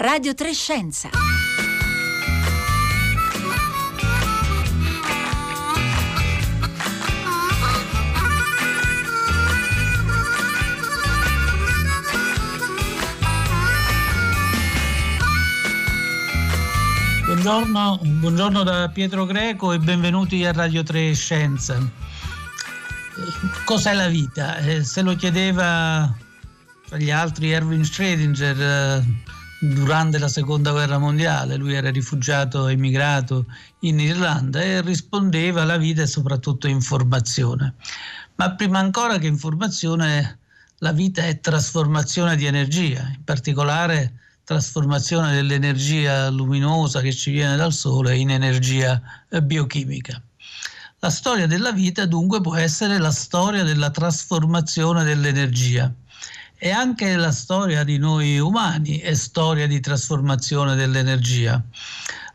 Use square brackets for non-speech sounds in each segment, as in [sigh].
Radio Trescenza. Buongiorno, buongiorno, da Pietro Greco e benvenuti a Radio 3 Scienza. Cos'è la vita? Eh, se lo chiedeva tra gli altri Erwin Schrödinger eh, durante la seconda guerra mondiale, lui era rifugiato, emigrato in Irlanda e rispondeva la vita è soprattutto informazione. Ma prima ancora che informazione, la vita è trasformazione di energia, in particolare trasformazione dell'energia luminosa che ci viene dal Sole in energia eh, biochimica. La storia della vita dunque può essere la storia della trasformazione dell'energia e anche la storia di noi umani è storia di trasformazione dell'energia.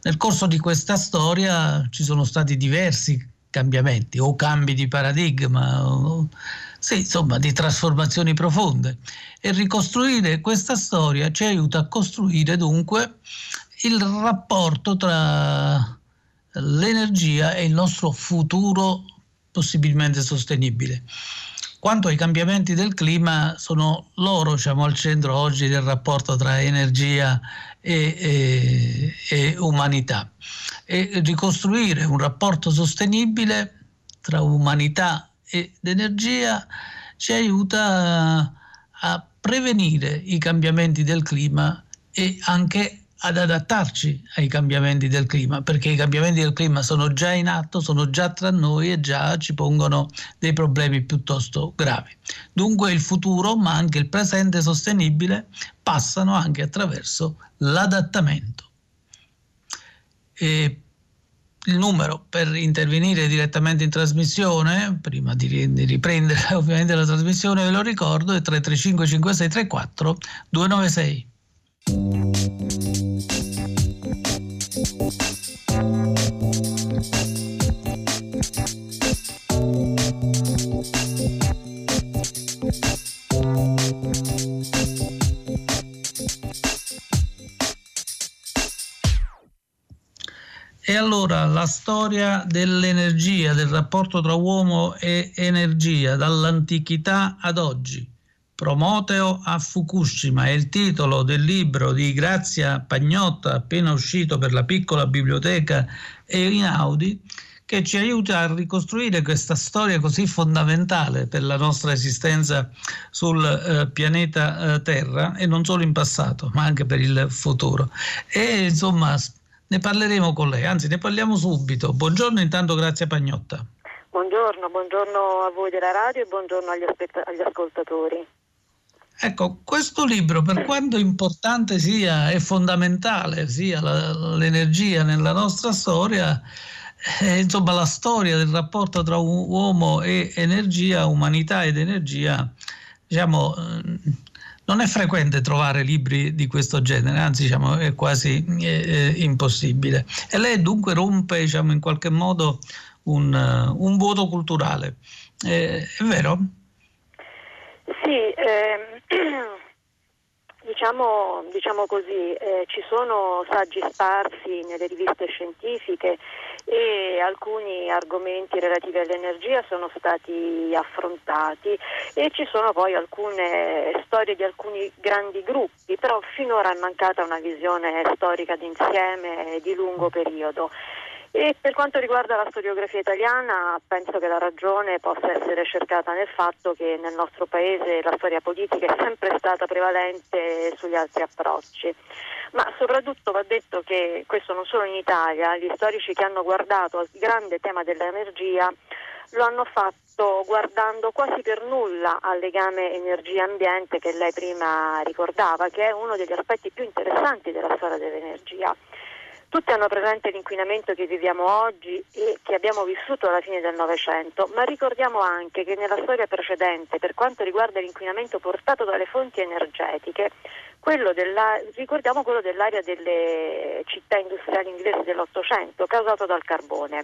Nel corso di questa storia ci sono stati diversi cambiamenti o cambi di paradigma, o, sì, insomma, di trasformazioni profonde. E ricostruire questa storia ci aiuta a costruire dunque il rapporto tra l'energia e il nostro futuro possibilmente sostenibile. Quanto ai cambiamenti del clima, sono loro diciamo, al centro oggi del rapporto tra energia e, e, e umanità. E ricostruire un rapporto sostenibile tra umanità ed energia ci aiuta a prevenire i cambiamenti del clima e anche ad adattarci ai cambiamenti del clima, perché i cambiamenti del clima sono già in atto, sono già tra noi e già ci pongono dei problemi piuttosto gravi. Dunque il futuro, ma anche il presente sostenibile, passano anche attraverso l'adattamento. E il numero per intervenire direttamente in trasmissione, prima di, riprendere [laughs] ovviamente la trasmissione, ve lo ricordo, è 335 5634 296. La storia dell'energia, del rapporto tra uomo e energia, dall'antichità ad oggi. Promoteo a Fukushima è il titolo del libro di Grazia Pagnotta, appena uscito per la piccola biblioteca Einaudi, che ci aiuta a ricostruire questa storia così fondamentale per la nostra esistenza sul eh, pianeta eh, Terra e non solo in passato, ma anche per il futuro. E insomma ne parleremo con lei, anzi ne parliamo subito. Buongiorno intanto, grazie Pagnotta. Buongiorno, buongiorno a voi della radio e buongiorno agli, aspetta- agli ascoltatori. Ecco, questo libro, per quanto importante sia e fondamentale sia la, l'energia nella nostra storia, eh, insomma la storia del rapporto tra uomo e energia, umanità ed energia, diciamo, non è frequente trovare libri di questo genere, anzi diciamo, è quasi eh, impossibile. E lei dunque rompe diciamo, in qualche modo un, uh, un vuoto culturale. Eh, è vero? Sì, ehm, [clears throat] diciamo, diciamo, così, eh, ci sono saggi sparsi nelle riviste scientifiche e alcuni argomenti relativi all'energia sono stati affrontati e ci sono poi alcune storie di alcuni grandi gruppi, però finora è mancata una visione storica d'insieme di lungo periodo. E per quanto riguarda la storiografia italiana, penso che la ragione possa essere cercata nel fatto che nel nostro paese la storia politica è sempre stata prevalente sugli altri approcci. Ma soprattutto va detto che questo non solo in Italia, gli storici che hanno guardato al grande tema dell'energia lo hanno fatto guardando quasi per nulla al legame energia-ambiente che lei prima ricordava, che è uno degli aspetti più interessanti della storia dell'energia. Tutti hanno presente l'inquinamento che viviamo oggi e che abbiamo vissuto alla fine del Novecento, ma ricordiamo anche che nella storia precedente, per quanto riguarda l'inquinamento portato dalle fonti energetiche, quello ricordiamo quello dell'area delle città industriali inglesi dell'Ottocento, causato dal carbone.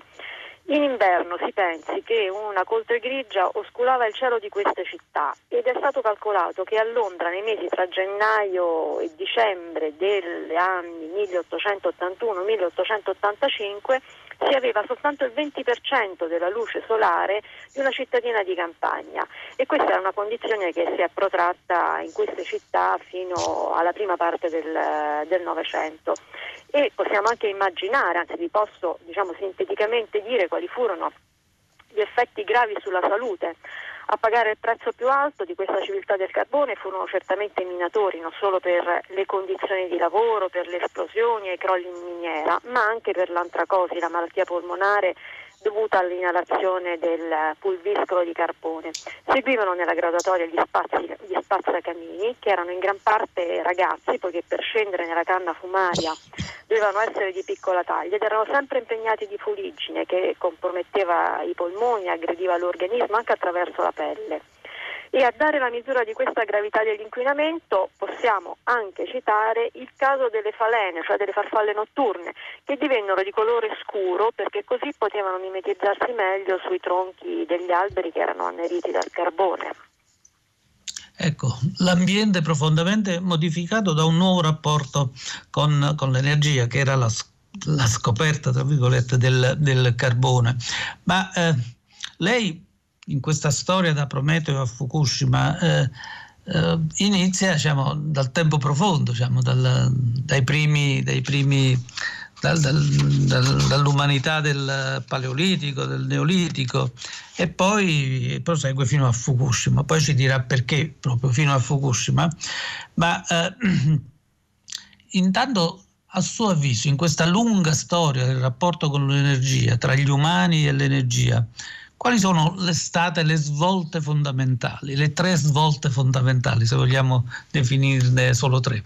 In inverno si pensi che una coltre grigia oscurava il cielo di queste città ed è stato calcolato che a Londra nei mesi tra gennaio e dicembre degli anni 1881-1885 si aveva soltanto il 20% della luce solare di una cittadina di campagna e questa è una condizione che si è protratta in queste città fino alla prima parte del Novecento e possiamo anche immaginare, anzi vi posso diciamo, sinteticamente dire quali furono gli effetti gravi sulla salute. A pagare il prezzo più alto di questa civiltà del carbone furono certamente i minatori, non solo per le condizioni di lavoro, per le esplosioni e i crolli in miniera, ma anche per l'antracosi, la malattia polmonare dovuta all'inalazione del pulviscolo di carbone. Seguivano nella graduatoria gli, spazi, gli spazzacamini, che erano in gran parte ragazzi, poiché per scendere nella canna fumaria dovevano essere di piccola taglia ed erano sempre impegnati di fuliggine che comprometteva i polmoni, aggrediva l'organismo anche attraverso la pelle. E a dare la misura di questa gravità dell'inquinamento possiamo anche citare il caso delle falene, cioè delle farfalle notturne, che divennero di colore scuro perché così potevano mimetizzarsi meglio sui tronchi degli alberi che erano anneriti dal carbone. Ecco, l'ambiente profondamente modificato da un nuovo rapporto con, con l'energia, che era la, la scoperta, tra virgolette, del, del carbone. Ma eh, lei in questa storia da Prometeo a Fukushima eh, eh, inizia diciamo, dal tempo profondo, diciamo, dal, dai primi, dai primi dal, dal, dall'umanità del Paleolitico, del Neolitico e poi prosegue fino a Fukushima. Poi ci dirà perché proprio fino a Fukushima. Ma eh, [clears throat] intanto a suo avviso, in questa lunga storia del rapporto con l'energia, tra gli umani e l'energia, quali sono le state le svolte fondamentali, le tre svolte fondamentali, se vogliamo definirne solo tre?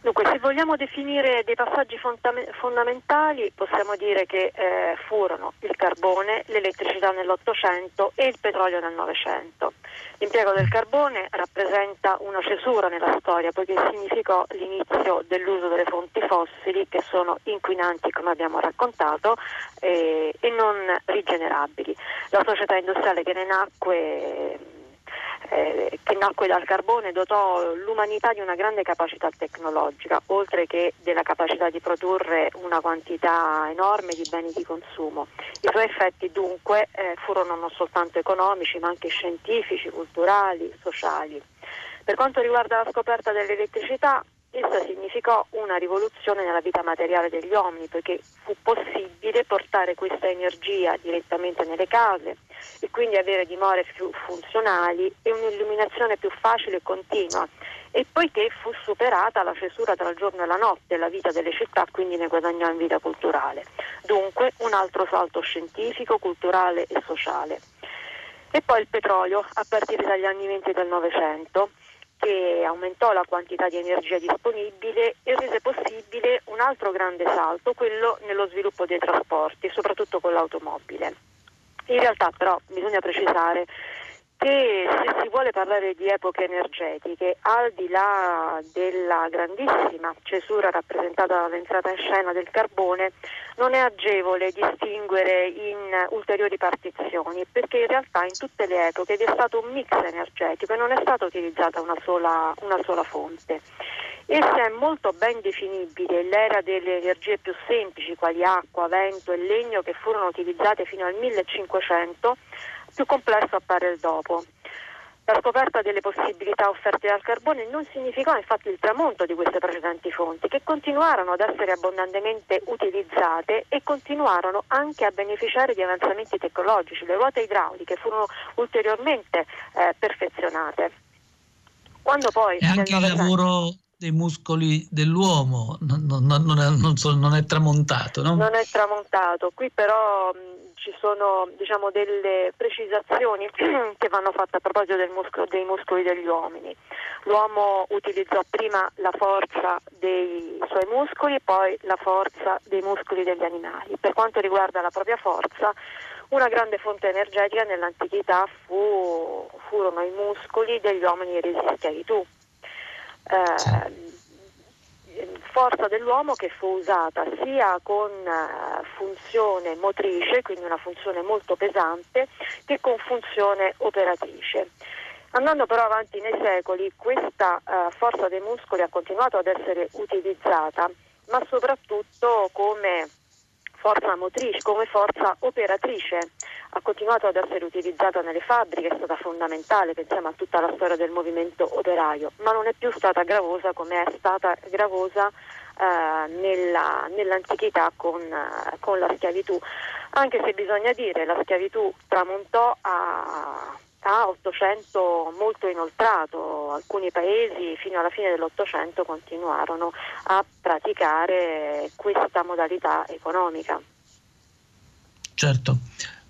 Dunque, se vogliamo definire dei passaggi fondamentali, possiamo dire che eh, furono il carbone, l'elettricità nell'Ottocento e il petrolio nel Novecento. L'impiego del carbone rappresenta una cesura nella storia poiché significò l'inizio dell'uso delle fonti fossili che sono inquinanti, come abbiamo raccontato, eh, e non rigenerabili. La società industriale che ne nacque eh, che nacque dal carbone dotò l'umanità di una grande capacità tecnologica, oltre che della capacità di produrre una quantità enorme di beni di consumo. I suoi effetti dunque eh, furono non soltanto economici ma anche scientifici, culturali, sociali. Per quanto riguarda la scoperta dell'elettricità, Essa significò una rivoluzione nella vita materiale degli uomini perché fu possibile portare questa energia direttamente nelle case e quindi avere dimore più funzionali e un'illuminazione più facile e continua. E poiché fu superata la cesura tra il giorno e la notte, la vita delle città quindi ne guadagnò in vita culturale. Dunque un altro salto scientifico, culturale e sociale. E poi il petrolio a partire dagli anni 20 del Novecento che aumentò la quantità di energia disponibile e rese possibile un altro grande salto, quello nello sviluppo dei trasporti, soprattutto con l'automobile. In realtà però bisogna precisare che se si vuole parlare di epoche energetiche, al di là della grandissima cesura rappresentata dall'entrata in scena del carbone, non è agevole distinguere in ulteriori partizioni, perché in realtà in tutte le epoche vi è stato un mix energetico e non è stata utilizzata una sola, una sola fonte. Essa è molto ben definibile l'era delle energie più semplici, quali acqua, vento e legno, che furono utilizzate fino al 1500 più complesso appare il dopo. La scoperta delle possibilità offerte dal carbone non significò infatti il tramonto di queste precedenti fonti, che continuarono ad essere abbondantemente utilizzate e continuarono anche a beneficiare di avanzamenti tecnologici. Le ruote idrauliche furono ulteriormente eh, perfezionate. Quando poi e anche il lavoro dei muscoli dell'uomo non, non, non, è, non, è, tramontato, no? Non è tramontato. Qui però ci sono diciamo, delle precisazioni [clears throat] che vanno fatte a proposito muscolo, dei muscoli degli uomini. L'uomo utilizzò prima la forza dei suoi muscoli e poi la forza dei muscoli degli animali. Per quanto riguarda la propria forza, una grande fonte energetica nell'antichità fu, furono i muscoli degli uomini resi schiavitù. Eh, forza dell'uomo che fu usata sia con uh, funzione motrice, quindi una funzione molto pesante, che con funzione operatrice. Andando però avanti nei secoli, questa uh, forza dei muscoli ha continuato ad essere utilizzata, ma soprattutto come forza motrice, come forza operatrice. Ha continuato ad essere utilizzata nelle fabbriche, è stata fondamentale, pensiamo a tutta la storia del movimento operaio, ma non è più stata gravosa come è stata gravosa eh, nella, nell'antichità con, eh, con la schiavitù. Anche se bisogna dire la schiavitù tramontò a a 800 molto inoltrato, alcuni paesi fino alla fine dell'Ottocento continuarono a praticare questa modalità economica. Certo,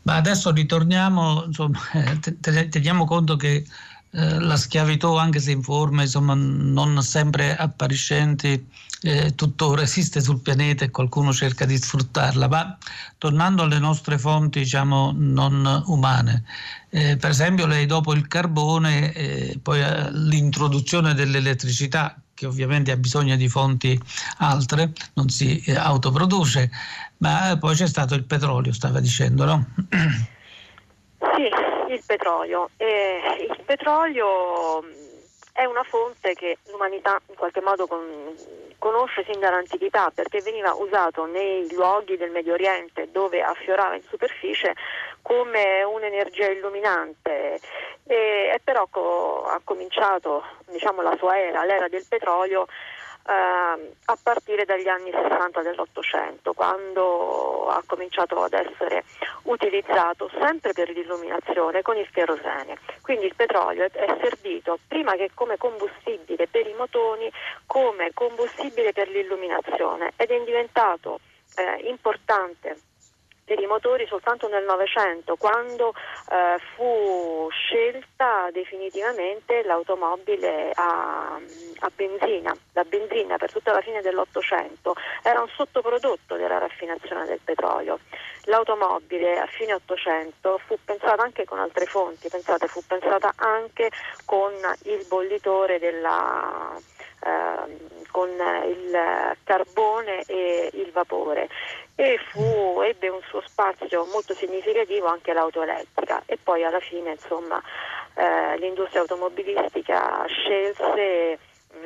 ma adesso ritorniamo, insomma, [laughs] teniamo conto che eh, la schiavitù, anche se in forme insomma, non sempre appariscenti, eh, tuttora esiste sul pianeta e qualcuno cerca di sfruttarla. Ma tornando alle nostre fonti diciamo, non umane, eh, per esempio lei dopo il carbone, eh, poi eh, l'introduzione dell'elettricità, che ovviamente ha bisogno di fonti altre, non si eh, autoproduce, ma poi c'è stato il petrolio, stava dicendo, no? Sì, il petrolio. Eh, il petrolio mm, è una fonte che l'umanità in qualche modo con, conosce sin dall'antichità perché veniva usato nei luoghi del Medio Oriente dove affiorava in superficie come un'energia illuminante. E, e però co- ha cominciato diciamo, la sua era, l'era del petrolio eh, a partire dagli anni 60 dell'Ottocento, quando ha cominciato ad essere utilizzato sempre per l'illuminazione con il kerosene. Quindi il petrolio è, è servito prima che come combustibile per i motoni, come combustibile per l'illuminazione ed è diventato eh, importante per i motori soltanto nel Novecento, quando eh, fu scelta definitivamente l'automobile a, a, benzina. La benzina per tutta la fine dell'Ottocento era un sottoprodotto della raffinazione del petrolio. L'automobile a fine Ottocento fu pensata anche con altre fonti, pensate, fu pensata anche con il bollitore della con il carbone e il vapore e fu, ebbe un suo spazio molto significativo anche l'auto elettrica e poi alla fine insomma, eh, l'industria automobilistica scelse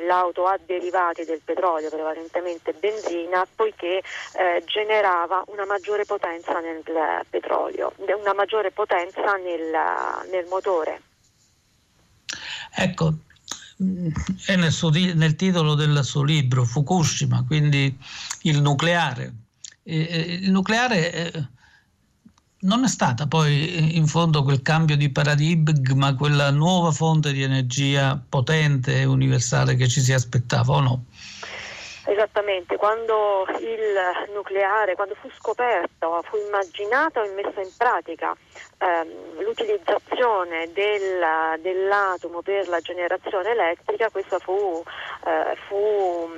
l'auto a derivati del petrolio, prevalentemente benzina, poiché eh, generava una maggiore potenza nel petrolio, una maggiore potenza nel, nel motore. Ecco, è nel, suo, nel, titolo del suo libro, Fukushima, quindi il nucleare. Il nucleare eh, non è stata poi in fondo quel cambio di paradigma, quella nuova fonte di energia potente e universale che ci si aspettava o no? Esattamente, quando il nucleare, quando fu scoperto, fu immaginato e messo in pratica ehm, l'utilizzazione del, dell'atomo per la generazione elettrica, questa fu, eh, fu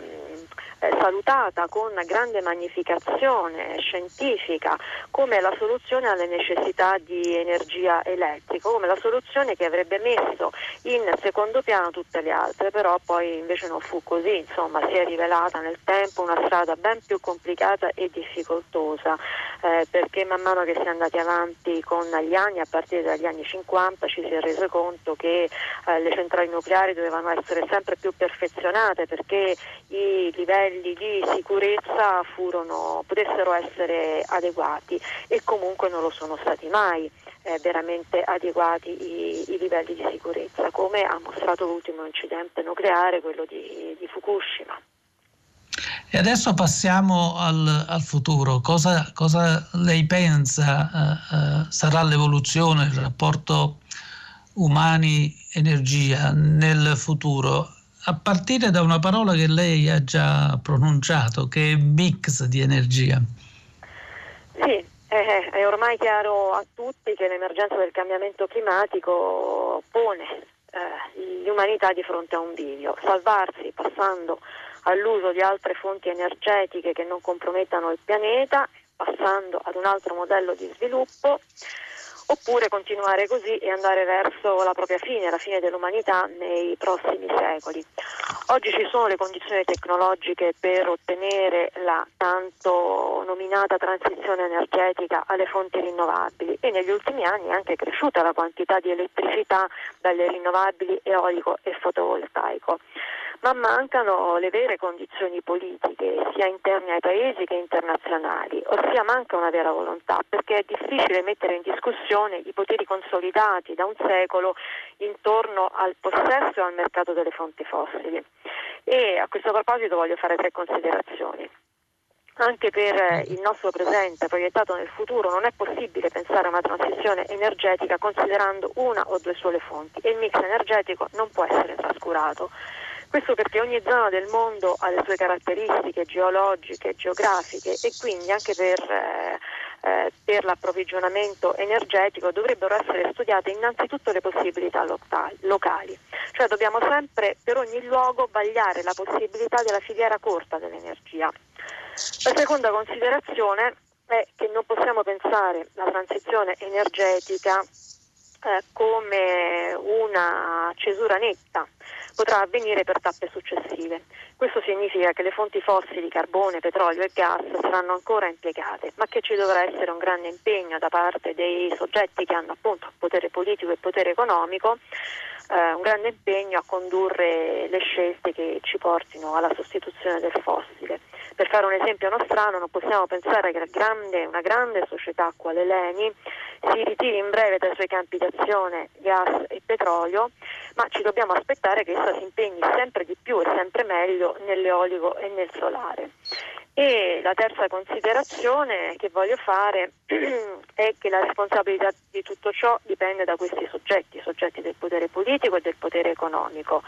salutata con grande magnificazione scientifica come la soluzione alle necessità di energia elettrica, come la soluzione che avrebbe messo in secondo piano tutte le altre, però poi invece non fu così, insomma si è rivelata nel tempo una strada ben più complicata e difficoltosa eh, perché man mano che si è andati avanti con gli anni, a partire dagli anni 50 ci si è reso conto che eh, le centrali nucleari dovevano essere sempre più perfezionate perché i livelli livelli di sicurezza furono, potessero essere adeguati e comunque non lo sono stati mai eh, veramente adeguati i, i, livelli di sicurezza, come ha mostrato l'ultimo incidente nucleare, quello di, di Fukushima. E adesso passiamo al, al futuro. Cosa, cosa, lei pensa uh, uh, sarà l'evoluzione, il rapporto umani-energia nel futuro? A partire da una parola che lei ha già pronunciato, che è mix di energia. Sì, è ormai chiaro a tutti che l'emergenza del cambiamento climatico pone eh, l'umanità di fronte a un bivio. Salvarsi passando all'uso di altre fonti energetiche che non compromettano il pianeta, passando ad un altro modello di sviluppo, oppure continuare così e andare verso la propria fine, la fine dell'umanità nei prossimi secoli. Oggi ci sono le condizioni tecnologiche per ottenere la tanto nominata transizione energetica alle fonti rinnovabili e negli ultimi anni è anche cresciuta la quantità di elettricità dalle rinnovabili eolico e fotovoltaico ma mancano le vere condizioni politiche, sia interne ai paesi che internazionali, ossia manca una vera volontà, perché è difficile mettere in discussione i poteri consolidati da un secolo intorno al possesso e al mercato delle fonti fossili. E a questo proposito voglio fare tre considerazioni anche per il nostro presente proiettato nel futuro non è possibile pensare a una transizione energetica considerando una o due sole fonti e il mix energetico non può essere trascurato. Questo perché ogni zona del mondo ha le sue caratteristiche geologiche, geografiche e quindi anche per, eh, eh, per l'approvvigionamento energetico dovrebbero essere studiate innanzitutto le possibilità locali. Cioè dobbiamo sempre per ogni luogo vagliare la possibilità della filiera corta dell'energia. La seconda considerazione è che non possiamo pensare la transizione energetica eh, come una cesura netta potrà avvenire per tappe successive. Questo significa che le fonti fossili, carbone, petrolio e gas saranno ancora impiegate, ma che ci dovrà essere un grande impegno da parte dei soggetti che hanno appunto potere politico e potere economico eh, un grande impegno a condurre le scelte che ci portino alla sostituzione del fossile. Per fare un esempio nostrano non possiamo pensare che grande, una grande società quale l'ENI si ritiri in breve dai suoi campi d'azione gas e petrolio, ma ci dobbiamo aspettare che essa si impegni sempre di più e sempre meglio nell'eolico e nel solare. E la terza considerazione che voglio fare [clears throat] è che la responsabilità di tutto ciò dipende da questi soggetti, soggetti del potere politico e del potere economico.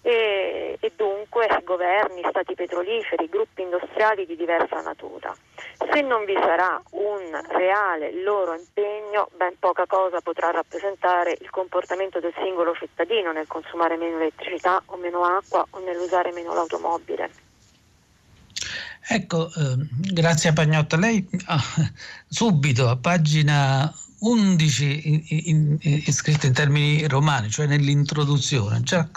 E, e, dunque governi, stati petroliferi, gruppi industriali di diversa natura. Se non vi sarà un reale loro impegno, ben poca cosa potrà rappresentare il comportamento del singolo cittadino nel consumare meno elettricità o meno acqua o nell'usare meno l'automobile. Ecco, eh, grazie a Pagnotta. Lei ah, subito a pagina 11 in, in, in, in termini romani, cioè nell'introduzione, già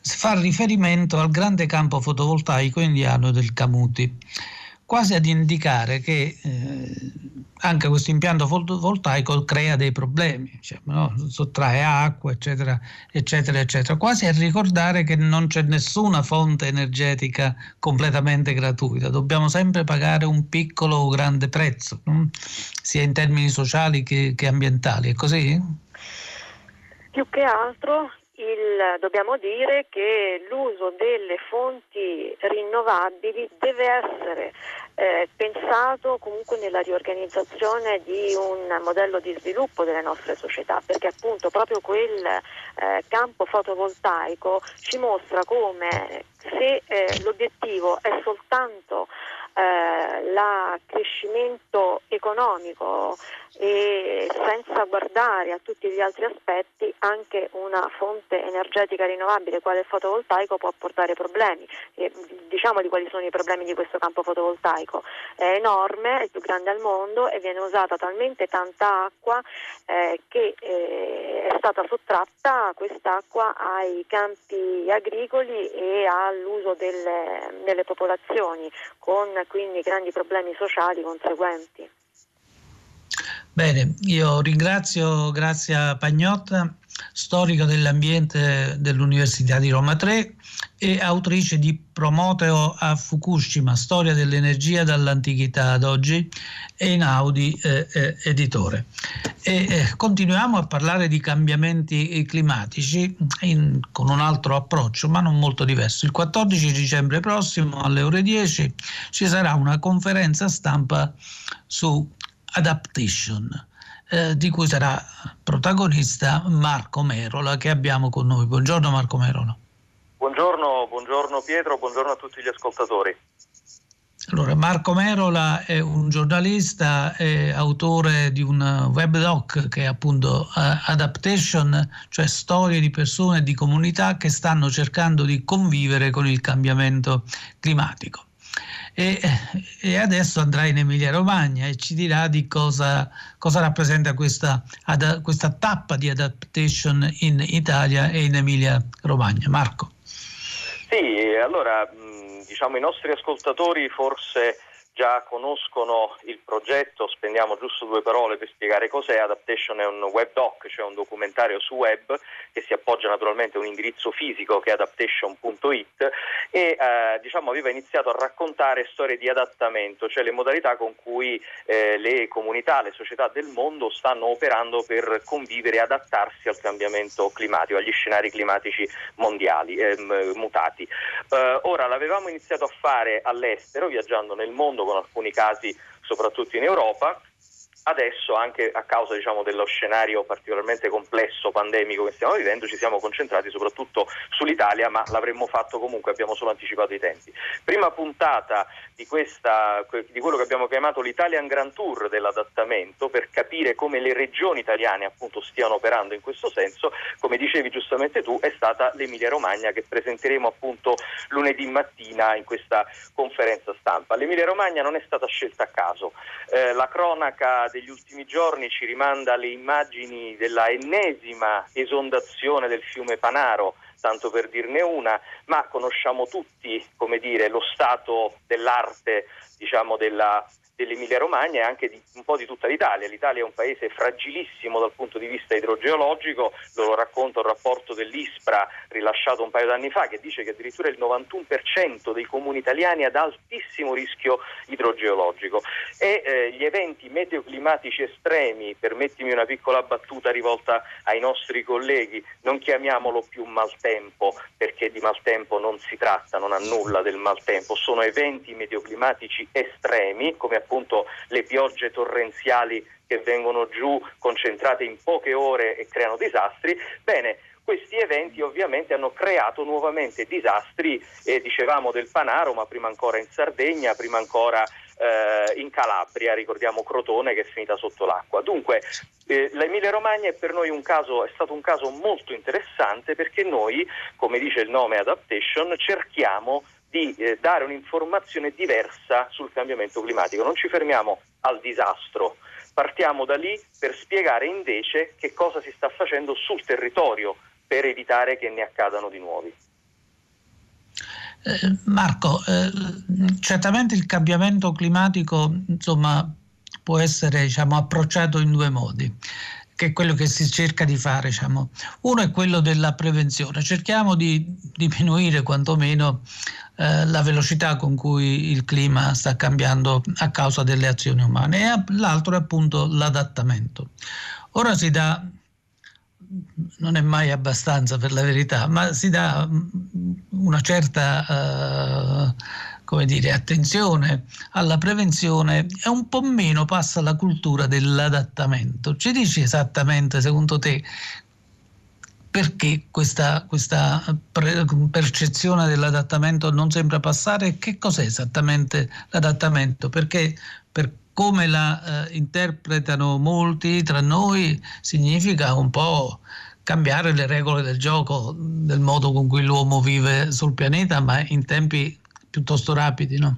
fa riferimento al grande campo fotovoltaico indiano del Camuti quasi ad indicare che eh, anche questo impianto fotovoltaico crea dei problemi, cioè, no? sottrae acqua, eccetera, eccetera, eccetera, quasi a ricordare che non c'è nessuna fonte energetica completamente gratuita, dobbiamo sempre pagare un piccolo o grande prezzo, no? sia in termini sociali che, che ambientali, è così? Più che altro il, dobbiamo dire che l'uso delle fonti rinnovabili deve essere eh, pensato comunque nella riorganizzazione di un modello di sviluppo delle nostre società, perché appunto proprio quel eh, campo fotovoltaico ci mostra come se eh, l'obiettivo è soltanto eh, l'accrescimento economico e senza guardare a tutti gli altri aspetti anche una fonte energetica rinnovabile quale il fotovoltaico può portare problemi. E, diciamo di quali sono i problemi di questo campo fotovoltaico. È enorme, è il più grande al mondo e viene usata talmente tanta acqua eh, che eh, è stata sottratta quest'acqua ai campi agricoli e all'uso delle, delle popolazioni con quindi grandi problemi sociali conseguenti. Bene, io ringrazio Grazia Pagnotta, storica dell'ambiente dell'Università di Roma 3 e autrice di Promoteo a Fukushima, storia dell'energia dall'antichità ad oggi e in Audi eh, eh, editore. E, eh, continuiamo a parlare di cambiamenti climatici in, con un altro approccio, ma non molto diverso. Il 14 dicembre prossimo alle ore 10 ci sarà una conferenza stampa su adaptation. Eh, di cui sarà protagonista Marco Merola che abbiamo con noi. Buongiorno Marco Merola. Buongiorno, buongiorno Pietro, buongiorno a tutti gli ascoltatori. Allora, Marco Merola è un giornalista e autore di un webdoc che è appunto uh, Adaptation, cioè storie di persone e di comunità che stanno cercando di convivere con il cambiamento climatico. E, e, adesso andrà in Emilia Romagna e ci dirà di cosa, cosa rappresenta questa, ad, questa tappa di adaptation in Italia e in Emilia Romagna. Marco. Sì, allora diciamo i nostri ascoltatori forse già conoscono il progetto, spendiamo giusto due parole per spiegare cos'è. Adaptation è un web doc, cioè un documentario su web che si appoggia naturalmente a un indirizzo fisico che è adaptation.it e eh, diciamo, aveva iniziato a raccontare storie di adattamento, cioè le modalità con cui eh, le comunità, le società del mondo stanno operando per convivere e adattarsi al cambiamento climatico, agli scenari climatici mondiali eh, mutati. Ora l'avevamo iniziato a fare all'estero, viaggiando nel mondo con alcuni casi soprattutto in Europa Adesso, anche a causa diciamo, dello scenario particolarmente complesso pandemico che stiamo vivendo, ci siamo concentrati soprattutto sull'Italia, ma l'avremmo fatto comunque, abbiamo solo anticipato i tempi. Prima puntata di, questa, di quello che abbiamo chiamato l'Italian Grand Tour dell'adattamento per capire come le regioni italiane appunto stiano operando in questo senso, come dicevi giustamente tu, è stata l'Emilia Romagna che presenteremo appunto lunedì mattina in questa conferenza stampa. L'Emilia Romagna non è stata scelta a caso, eh, la cronaca degli ultimi giorni ci rimanda alle immagini della ennesima esondazione del fiume Panaro, tanto per dirne una, ma conosciamo tutti dire, lo stato dell'arte diciamo, della dell'Emilia Romagna e anche di, un po' di tutta l'Italia. L'Italia è un paese fragilissimo dal punto di vista idrogeologico, lo racconta un rapporto dell'ISPRA rilasciato un paio d'anni fa che dice che addirittura il 91% dei comuni italiani ha altissimo rischio idrogeologico e eh, gli eventi meteoclimatici estremi, permettimi una piccola battuta rivolta ai nostri colleghi, non chiamiamolo più maltempo perché di maltempo non si tratta, non ha nulla del maltempo, sono eventi meteoclimatici estremi come appunto le piogge torrenziali che vengono giù concentrate in poche ore e creano disastri, bene, questi eventi ovviamente hanno creato nuovamente disastri, eh, dicevamo del Panaro, ma prima ancora in Sardegna, prima ancora eh, in Calabria, ricordiamo Crotone che è finita sotto l'acqua. Dunque eh, l'Emilia Romagna è per noi un caso, è stato un caso molto interessante perché noi, come dice il nome Adaptation, cerchiamo di eh, dare un'informazione diversa sul cambiamento climatico. Non ci fermiamo al disastro, partiamo da lì per spiegare invece che cosa si sta facendo sul territorio per evitare che ne accadano di nuovi. Eh, Marco, eh, certamente il cambiamento climatico insomma, può essere diciamo, approcciato in due modi che è quello che si cerca di fare. Diciamo. Uno è quello della prevenzione, cerchiamo di diminuire quantomeno eh, la velocità con cui il clima sta cambiando a causa delle azioni umane e l'altro è appunto l'adattamento. Ora si dà non è mai abbastanza per la verità, ma si dà una certa uh, come dire, attenzione alla prevenzione e un po' meno passa la cultura dell'adattamento. Ci dici esattamente, secondo te, perché questa, questa percezione dell'adattamento non sembra passare? Che cos'è esattamente l'adattamento? Perché per come la eh, interpretano molti tra noi significa un po' cambiare le regole del gioco, del modo con cui l'uomo vive sul pianeta, ma in tempi piuttosto rapidi, no?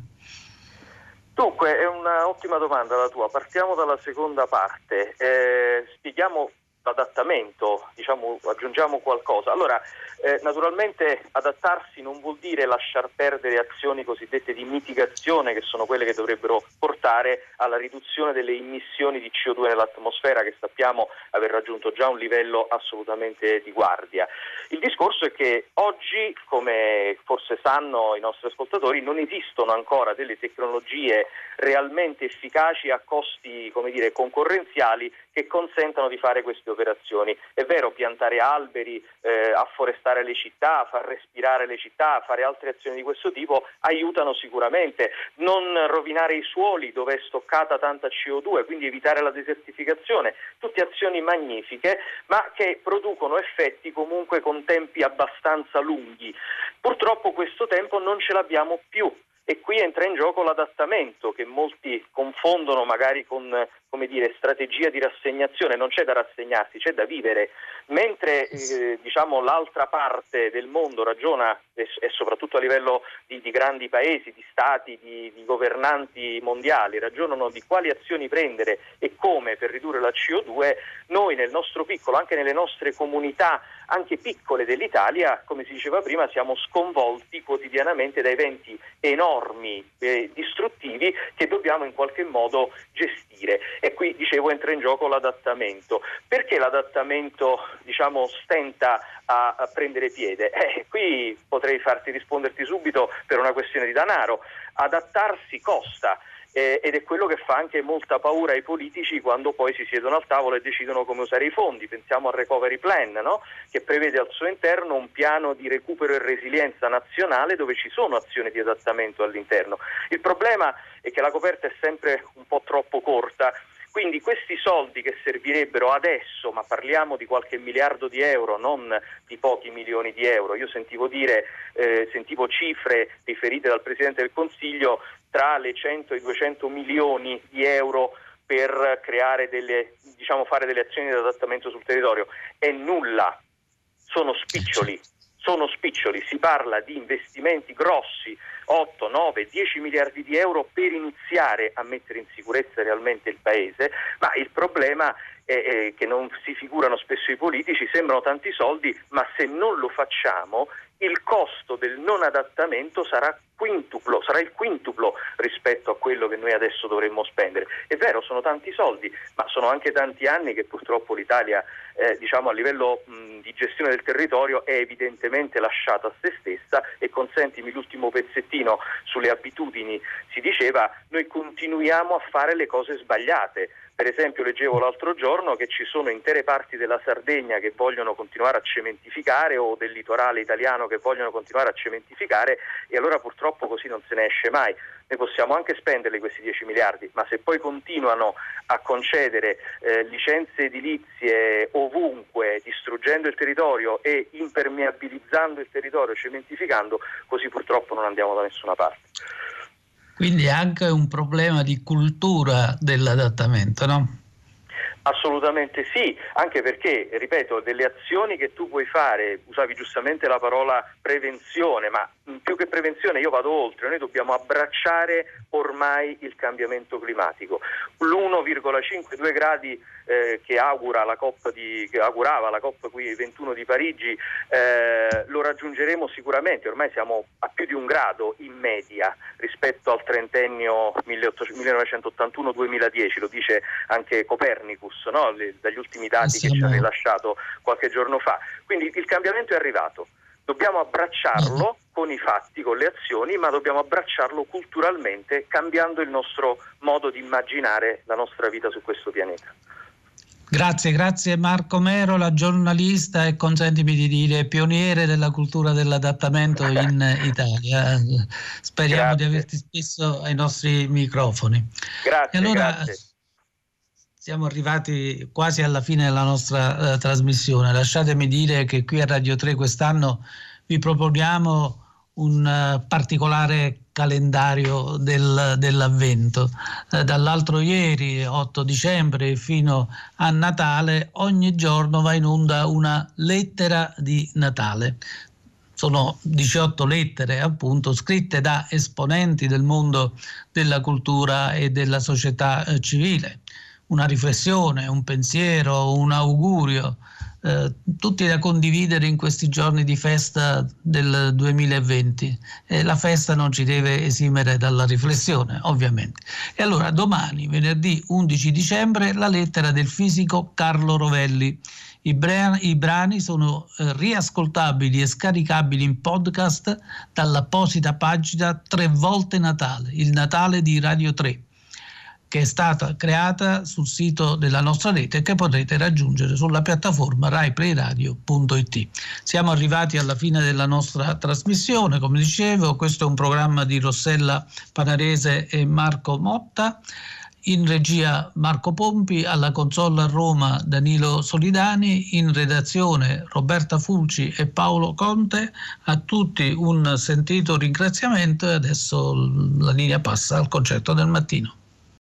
Dunque, è un'ottima domanda la tua. Partiamo dalla seconda parte. Eh, spieghiamo l'adattamento, diciamo, aggiungiamo qualcosa. Allora, eh, naturalmente adattarsi non vuol dire lasciar perdere azioni cosiddette di mitigazione, che sono quelle che dovrebbero portare alla riduzione delle emissioni di CO2 nell'atmosfera, che sappiamo aver raggiunto già un livello assolutamente di guardia. Il discorso è che oggi, come forse sanno i nostri ascoltatori, non esistono ancora delle tecnologie realmente efficaci a costi come dire, concorrenziali che consentano di fare queste operazioni. È vero, piantare alberi, eh, afforestare le città, far respirare le città, fare altre azioni di questo tipo aiutano sicuramente. Non rovinare i suoli dove è stoccata tanta CO2, quindi evitare la desertificazione. Tutte azioni magnifiche, ma che producono effetti comunque con tempi abbastanza lunghi. Purtroppo questo tempo non ce l'abbiamo più e qui entra in gioco l'adattamento che molti confondono magari con come dire, strategia di rassegnazione, non c'è da rassegnarsi, c'è da vivere, mentre eh, diciamo, l'altra parte del mondo ragiona, e, e soprattutto a livello di, di, grandi paesi, di stati, di, di, governanti mondiali, ragionano di quali azioni prendere e come per ridurre la CO2, noi nel nostro piccolo, anche nelle nostre comunità, anche piccole dell'Italia, come si diceva prima, siamo sconvolti quotidianamente da eventi enormi e distruttivi che dobbiamo in qualche modo gestire e qui dicevo entra in gioco l'adattamento. Perché l'adattamento diciamo, stenta a, a prendere piede? [laughs] Eh, qui potrei farti risponderti subito per una questione di denaro. Adattarsi costa eh, ed è quello che fa anche molta paura ai politici quando poi si siedono al tavolo e decidono come usare i fondi. Pensiamo al recovery plan, no? che prevede al suo interno un piano di recupero e resilienza nazionale dove ci sono azioni di adattamento all'interno. Il problema è che la coperta è sempre un po' troppo corta quindi questi soldi che servirebbero adesso, ma parliamo di qualche miliardo di euro, non di pochi milioni di euro, io sentivo dire, eh, sentivo cifre riferite dal Presidente del Consiglio tra le 100 e i 200 milioni di euro per creare delle, diciamo, fare delle azioni di adattamento sul territorio. È nulla, sono spiccioli. Sono spiccioli, si parla di investimenti grossi, 8, 9, 10 miliardi di euro per iniziare a mettere in sicurezza realmente il Paese, ma il problema è che non si figurano spesso i politici, sembrano tanti soldi, ma se non lo facciamo il costo del non adattamento sarà quintuplo, sarà il quintuplo rispetto a quello che noi adesso dovremmo spendere. È vero, sono tanti soldi, ma sono anche tanti anni che purtroppo l'Italia eh, diciamo, a livello mh, di gestione del territorio è evidentemente lasciata a se stessa e consentimi l'ultimo pezzettino sulle abitudini, si diceva noi continuiamo a fare le cose sbagliate. Per esempio leggevo l'altro giorno che ci sono intere parti della Sardegna che vogliono continuare a cementificare o del litorale italiano che vogliono continuare a cementificare e allora purtroppo così non se ne esce mai. Noi possiamo anche spenderli questi 10 miliardi, ma se poi continuano a concedere eh, licenze edilizie ovunque, distruggendo il territorio e impermeabilizzando il territorio, cementificando, così purtroppo non andiamo da nessuna parte. Quindi è anche un problema di cultura dell'adattamento, no? Assolutamente sì, anche perché, ripeto, delle azioni che tu puoi fare, usavi giustamente la parola prevenzione, ma più che prevenzione io vado oltre, noi dobbiamo abbracciare ormai il cambiamento climatico. L'1,5-2 gradi eh, che, augura la COP di, che augurava la COP21 di Parigi eh, lo raggiungeremo sicuramente, ormai siamo a più di un grado in media rispetto al trentennio 1981-2010, lo dice anche Copernicus no? dagli ultimi dati che ci ha rilasciato qualche giorno fa. Quindi il cambiamento è arrivato. Dobbiamo abbracciarlo con i fatti, con le azioni, ma dobbiamo abbracciarlo culturalmente, cambiando il nostro modo di immaginare la nostra vita su questo pianeta. Grazie, grazie Marco Mero, la giornalista e consentimi di dire pioniere della cultura dell'adattamento [laughs] in Italia. Speriamo grazie. di averti spesso ai nostri microfoni. Grazie. allora, grazie. Siamo arrivati quasi alla fine della nostra uh, trasmissione. Lasciatemi dire che qui a Radio 3 quest'anno vi proponiamo un uh, particolare calendario del, dell'avvento. Eh, dall'altro ieri, 8 dicembre, fino a Natale, ogni giorno va in onda una lettera di Natale. Sono 18 lettere appunto scritte da esponenti del mondo della cultura e della società eh, civile. Una riflessione, un pensiero, un augurio eh, tutti da condividere in questi giorni di festa del 2020. Eh, la festa non ci deve esimere dalla riflessione, ovviamente. E allora domani, venerdì 11 dicembre, la lettera del fisico Carlo Rovelli. I, brani, i brani sono eh, riascoltabili e scaricabili in podcast dall'apposita pagina Tre volte Natale, il Natale di Radio 3 che è stata creata sul sito della nostra rete e che potrete raggiungere sulla piattaforma raiplayradio.it. Siamo arrivati alla fine della nostra trasmissione, come dicevo, questo è un programma di Rossella Panarese e Marco Motta. in regia Marco Pompi, alla console a Roma Danilo Solidani, in redazione Roberta Fulci e Paolo Conte. A tutti un sentito ringraziamento e adesso la linea passa al concerto del mattino.